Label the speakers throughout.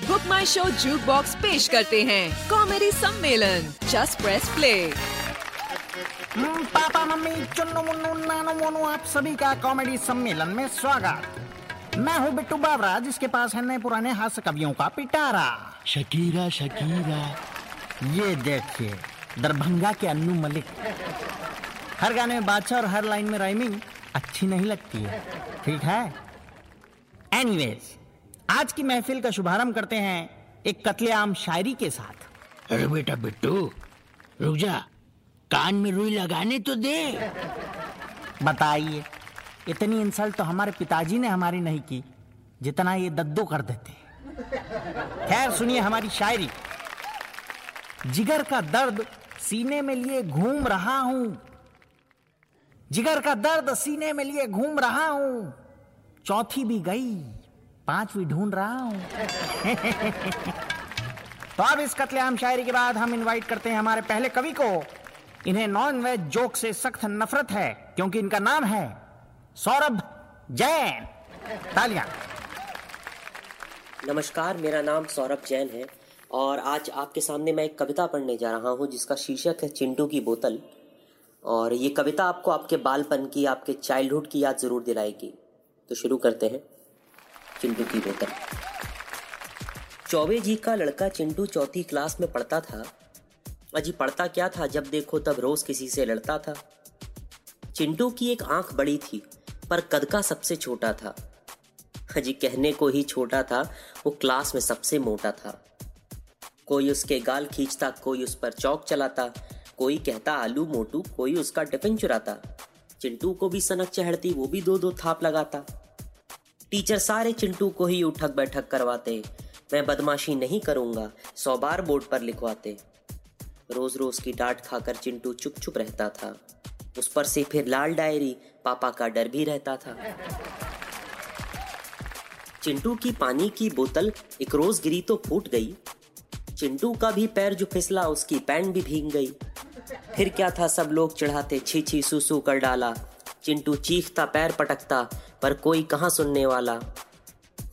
Speaker 1: Book My Show Juke Box पेश करते हैं। कॉमेडी सम्मेलन। Just press play
Speaker 2: papa mummy Chunnu Munnu Nanu Monu आप सभी का कॉमेडी सम्मेलन में स्वागत। मैं हूँ बिट्टू बावरा जिसके पास है नए पुराने हास्य कवियों का पिटारा।
Speaker 3: Shakira Shakira.
Speaker 2: ये देखिए दरभंगा के अन्नू मलिक। हर गाने में बादशाह और हर लाइन में राइमिंग अच्छी नहीं लगती है। ठीक है? एनीवेज आज की महफिल का शुभारंभ करते हैं एक कत्लेआम शायरी के साथ।
Speaker 3: अरे बेटा बिट्टू रुक जा। कान में रुई लगाने तो दे।
Speaker 2: बताइए इतनी इंसल्ट तो हमारे पिताजी ने हमारी नहीं की जितना ये दद्दो कर देते खैर सुनिए हमारी शायरी। जिगर का दर्द सीने में लिए घूम रहा हूँ। जिगर का दर्द सीने में लिए घूम रहा हूँ। चौथी भी गई। पांचवी ढूंढ रहा हूँ। तो अब इस कत्लेआम शायरी के बाद हम इनवाइट करते हैं हमारे पहले कवि को। इन्हें नॉन वेज जोक से सख्त नफरत है, क्योंकि इनका नाम है सौरभ जैन। तालियाँ।
Speaker 4: नमस्कार, मेरा नाम सौरभ जैन है, और आज आपके सामने मैं एक कविता पढ़ने जा रहा हूँ, जिसका शीर्षक है चिंटू की बोतल। और ये कविता आपको आपके बालपन की, आपके चाइल्डहुड की याद ज़रूर दिलाएगी। तो शुरू करते हैं। चिंटू की बोतल चौबे जी का लड़का चिंटू चौथी क्लास में पढ़ता था। अजी पढ़ता क्या था? जब देखो तब रोज किसी से लड़ता था। चिंटू की एक आँख बड़ी थी, पर कद का सबसे छोटा था। अजी कहने को ही छोटा था, वो क्लास में सबसे मोटा था। कोई उसके गाल खींचता, कोई उस पर चौक चलाता, कोई कहता आलू मोटू, कोई उसका टिफ़िन चुराता। चिंटू को भी सनक चढ़ती वो भी दो दो थाप लगाता। टीचर सारे चिंटू को ही उठक बैठक करवाते। मैं बदमाशी नहीं करूँगा, सौ बार बोर्ड पर लिखवाते। रोज रोज की डांट खाकर चिंटू चुप चुप रहता था। उस पर से फिर लाल डायरी, पापा का डर भी रहता था। चिंटू की पानी की बोतल एक रोज गिरी तो फूट गई। चिंटू का भी पैर जो फिसला, उसकी पैंट भी भीग गई। फिर क्या था, सब लोग चढ़ाते छी छी सुसु कर डाला। चिंटू चीखता, पैर पटकता। पर कोई कहाँ सुनने वाला?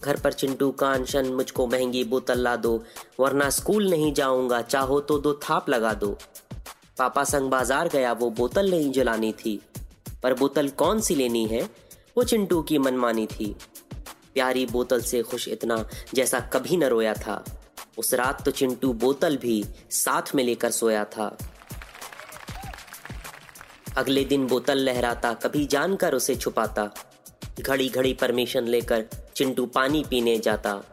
Speaker 4: घर पर चिंटू का अनशन मुझको महँगी बोतल ला दो, वरना स्कूल नहीं जाऊँगा, चाहो तो दो थाप लगा दो। पापा संग बाज़ार गया, वो बोतल नहीं जलानी थी। पर बोतल कौन सी लेनी है? वो चिंटू की मनमानी थी। प्यारी बोतल से खुश इतना जैसा कभी न रोया था। उस रात तो चिंटू बोतल भी साथ में लेकर सोया था। अगले दिन बोतल लहराता, कभी जानकर उसे छुपाता। घड़ी घड़ी परमिशन लेकर चिंटू पानी पीने जाता।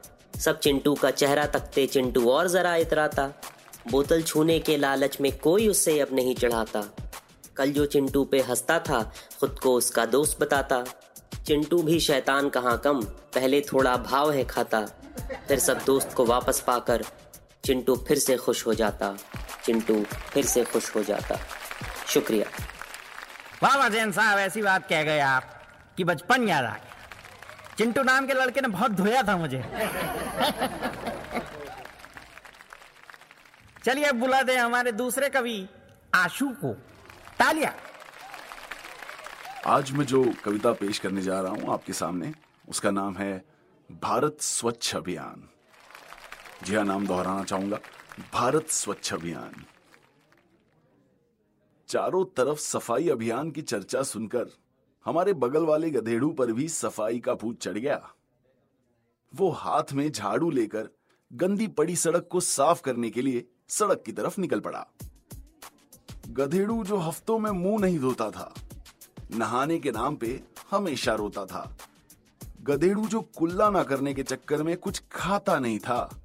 Speaker 4: सब चिंटू का चेहरा तकते चिंटू और जरा इतराता। बोतल छूने के लालच में कोई उससे अब नहीं चढ़ाता। कल जो चिंटू पे हंसता था, खुद को उसका दोस्त बताता। चिंटू भी शैतान कहाँ कम, पहले थोड़ा भाव है खाता। फिर सब दोस्त को वापस पाकर चिंटू फिर से खुश हो जाता। चिंटू फिर से खुश हो जाता। शुक्रिया।
Speaker 2: वाह जैन साहब, ऐसी बात कह गए आप। कि बचपन याद आ गया। चिंटू नाम के लड़के ने बहुत धोया था मुझे। चलिए अब बुला दे हमारे दूसरे कवि, आशु को। तालिया।
Speaker 5: आज मैं जो कविता पेश करने जा रहा हूँ आपके सामने, उसका नाम है भारत स्वच्छ अभियान। जी हाँ नाम दोहराना चाहूँगा। भारत स्वच्छ अभियान। चारों तरफ़ सफ़ाई अभियान की चर्चा सुनकर हमारे बगल वाले गधेड़ू पर भी सफ़ाई का भूत चढ़ गया। वो हाथ में झाड़ू लेकर गंदी पड़ी सड़क को साफ़ करने के लिए सड़क की तरफ़ निकल पड़ा। गधेड़ू जो हफ्तों में मुँह नहीं धोता था, नहाने के नाम पे हमेशा रोता था। गधेड़ू जो कुल्ला ना करने के चक्कर में कुछ खाता नहीं था,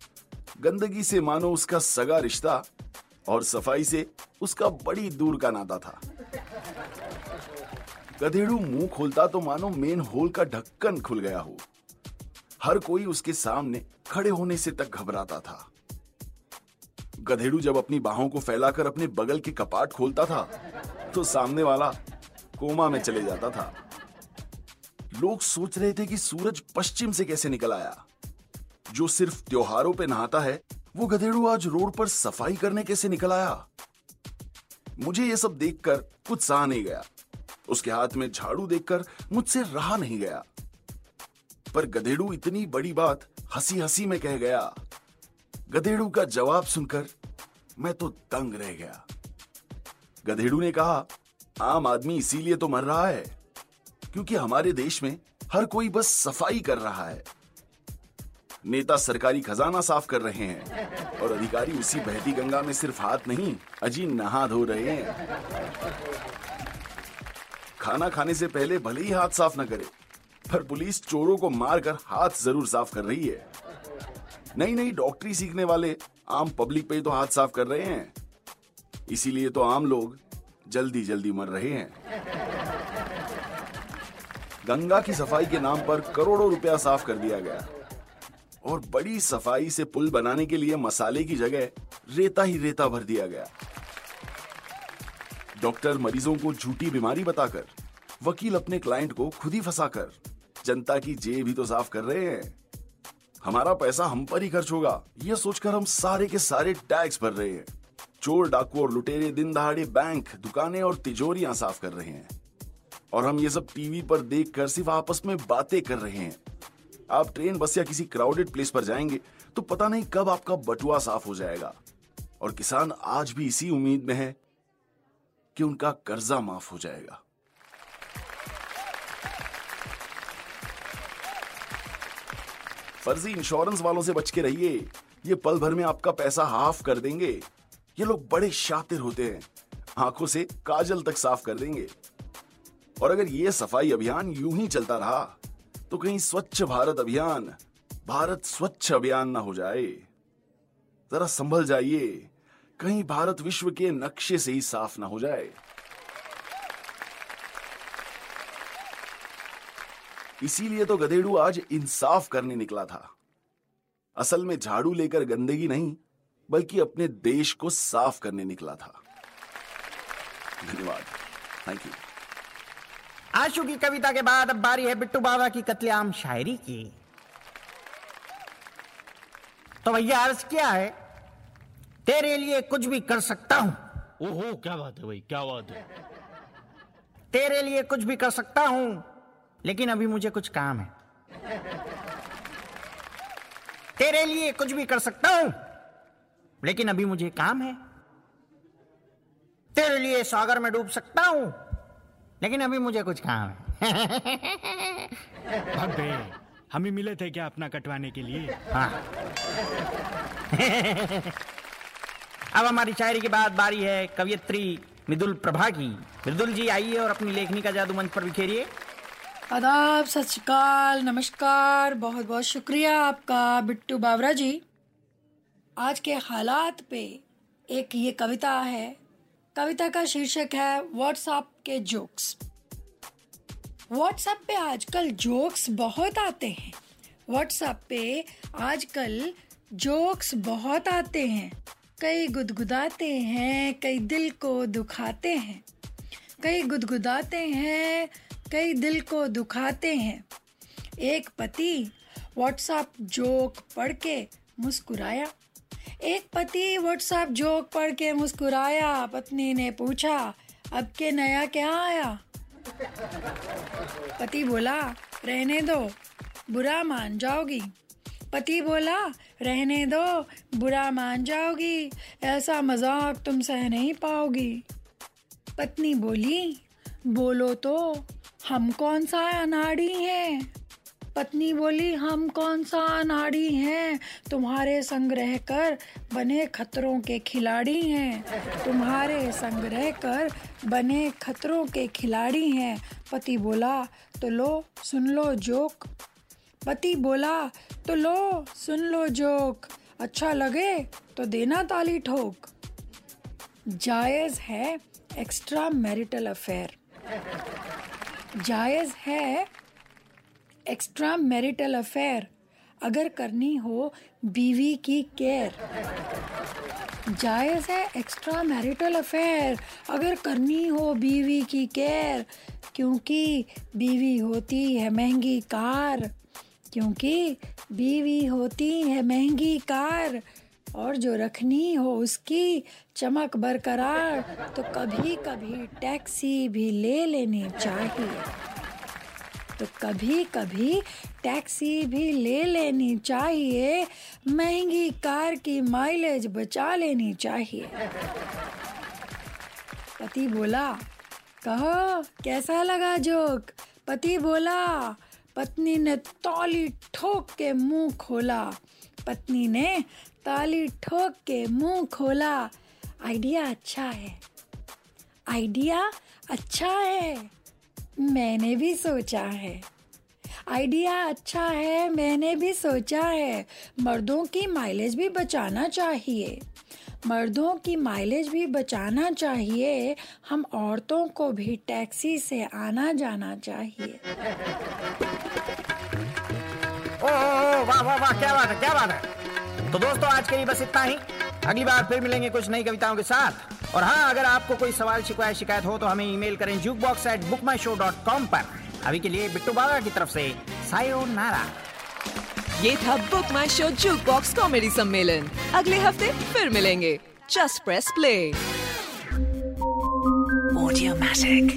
Speaker 5: गंदगी से मानो उसका सगा रिश्ता और सफ़ाई से उसका बड़ी दूर का नाता था। गधेड़ू मुँह खोलता तो मानो मेन होल का ढक्कन खुल गया हो। हर कोई उसके सामने खड़े होने से तक घबराता था। गधेड़ू जब अपनी बाहों को फैलाकर अपने बगल के कपाट खोलता था तो सामने वाला कोमा में चले जाता था। लोग सोच रहे थे कि सूरज पश्चिम से कैसे निकल आया। जो सिर्फ़ त्योहारों पे नहाता है, वो गधेड़ू आज रोड पर सफ़ाई करने कैसे निकल आया? मुझे ये सब देखकर कुछ सहा नहीं गया। उसके हाथ में झाड़ू देखकर मुझसे रहा नहीं गया। पर गधेड़ू इतनी बड़ी बात हँसी हँसी में कह गया। गधेड़ू का जवाब सुनकर मैं तो दंग रह गया। गधेड़ू ने कहा, आम आदमी इसीलिए तो मर रहा है, क्योंकि हमारे देश में हर कोई बस सफ़ाई कर रहा है। नेता सरकारी खजाना साफ़ कर रहे हैं और अधिकारी उसी बहती गंगा में सिर्फ़ हाथ नहीं अजी नहा धो रहे हैं। खाना खाने से पहले भले ही हाथ साफ़ न करे, पर पुलिस चोरों को मारकर हाथ ज़रूर साफ़ कर रही है। नई नई डॉक्टरी सीखने वाले आम पब्लिक पे तो हाथ साफ़ कर रहे हैं। इसीलिए तो आम लोग जल्दी जल्दी मर रहे हैं। गंगा की सफ़ाई के नाम पर करोड़ों रुपया साफ़ कर दिया गया। और बड़ी सफ़ाई से पुल बनाने के लिए मसाले की जगह रेता ही रेता भर दिया गया। डॉक्टर मरीजों को झूठी बीमारी बताकर, वकील अपने क्लाइंट को खुद ही फंसाकर, जनता की जेब ही तो साफ़ कर रहे हैं। हमारा पैसा हम पर ही खर्च होगा यह सोचकर हम सारे के सारे टैक्स भर रहे हैं। चोर डाकू और लुटेरे दिन दहाड़े बैंक, दुकानें और तिजोरियाँ साफ़ कर रहे हैं। और हम ये सब टीवी पर देख कर सिर्फ़ आपस में बातें कर रहे हैं। आप ट्रेन, बस या किसी क्राउडेड प्लेस पर जाएँगे तो पता नहीं कब आपका बटुआ साफ़ हो जाएगा। और किसान आज भी इसी उम्मीद में है कि उनका कर्जा माफ़ हो जाएगा। फर्जी इंश्योरेंस वालों से बच के रहिए। ये पल भर में आपका पैसा हाफ़ कर देंगे। ये लोग बड़े शातिर होते हैं। आँखों से काजल तक साफ़ कर देंगे। और अगर ये सफ़ाई अभियान यूँ ही चलता रहा तो कहीं स्वच्छ भारत अभियान, भारत स्वच्छ अभियान ना हो जाए। जरा संभल जाइए। कहीं भारत विश्व के नक्शे से ही साफ़ ना हो जाए। इसीलिए तो गधेड़ू आज इंसाफ करने निकला था। असल में झाड़ू लेकर गंदगी नहीं, बल्कि अपने देश को साफ़ करने निकला था। धन्यवाद। थैंक यू
Speaker 2: आशु की कविता के बाद अब बारी है बिट्टू बाबा की कत्लेआम शायरी की। तो भैया, अर्ज़ क्या है तेरे लिए कुछ भी कर सकता हूँ।
Speaker 3: ओहो क्या बात है भाई क्या बात है।
Speaker 2: तेरे लिए कुछ भी कर सकता हूँ लेकिन अभी मुझे कुछ काम है। तेरे लिए कुछ भी कर सकता हूँ लेकिन अभी मुझे काम है। तेरे लिए सागर में डूब सकता हूँ लेकिन अभी मुझे कुछ काम है।
Speaker 6: अबे हम ही मिले थे क्या अपना कटवाने के लिए?
Speaker 2: हाँ। अब हमारी शायरी के बाद बारी है कवियत्री मिदुल प्रभा की मृदुल जी, आइए और अपनी लेखनी का जादू मंच पर बिखेरिए।
Speaker 7: आदाब, सत श्रीकाल, नमस्कार बहुत बहुत शुक्रिया आपका, बिट्टू बावरा जी। आज के हालात पे एक ये कविता है। कविता का शीर्षक है व्हाट्सएप के जोक्स व्हाट्सएप पे आजकल जोक्स बहुत आते हैं। व्हाट्सएप पे आजकल जोक्स बहुत आते हैं। कई गुदगुदाते हैं, कई दिल को दुखाते हैं। कई गुदगुदाते हैं, कई दिल को दुखाते हैं। एक पति व्हाट्सएप जोक पढ़ के मुस्कुराया। एक पति व्हाट्सएप जोक पढ़ के मुस्कुराया, पत्नी ने पूछा, अब के नया क्या आया? पति बोला, रहने दो, बुरा मान जाओगी। पति बोला, रहने दो, बुरा मान जाओगी, ऐसा मज़ाक तुम सह नहीं पाओगी। पत्नी बोली, बोलो तो हम कौन सा अनाड़ी हैं? पत्नी बोली, हम कौन सा अनाड़ी हैं? तुम्हारे संग रह कर बने खतरों के खिलाड़ी हैं। तुम्हारे संग रह कर बने खतरों के खिलाड़ी हैं। पति बोला तो लो, सुन लो जोक। पति बोला तो लो, सुन लो जोक। अच्छा लगे तो देना ताली ठोक। जायज़ है एक्स्ट्रा मैरिटल अफेयर जायज़ है एक्स्ट्रा मैरिटल अफेयर अगर करनी हो बीवी की केयर। जायज़ है एक्स्ट्रा मैरिटल अफेयर अगर करनी हो बीवी की केयर, क्योंकि बीवी होती है महँगी कार। क्योंकि बीवी होती है महँगी कार और जो रखनी हो उसकी चमक बरकरार तो कभी कभी टैक्सी भी ले लेनी चाहिए। तो कभी कभी टैक्सी भी ले लेनी चाहिए, महँगी कार की माइलेज बचा लेनी चाहिए। पति बोला, कहो, कैसा लगा जोक? पति बोला पत्नी ने ताली ठोक के मुँह खोला। पत्नी ने ताली ठोक के मुँह खोला। आइडिया अच्छा है। आइडिया अच्छा है। मैंने भी सोचा है। आइडिया अच्छा है मैंने भी सोचा है। मर्दों की माइलेज भी बचाना चाहिए। मर्दों की माइलेज भी बचाना चाहिए। हम औरतों को भी टैक्सी से आना जाना चाहिए।
Speaker 2: ओ, वाह वाह वाह क्या बात है क्या बात है। तो दोस्तों आज के लिए बस इतना ही। अगली बार फिर मिलेंगे कुछ नई कविताओं के साथ। और हाँ अगर आपको कोई सवाल शिकायत शिकायत हो तो हमें ईमेल करें Juke Box at Book My Show dot com पर। अभी के लिए बिट्टू बाबा की तरफ़ से सायो नारा
Speaker 1: ये था Book My Show Juke Box comedy सम्मेलन अगले हफ़्ते फिर मिलेंगे। Just press play
Speaker 8: Audiomatic.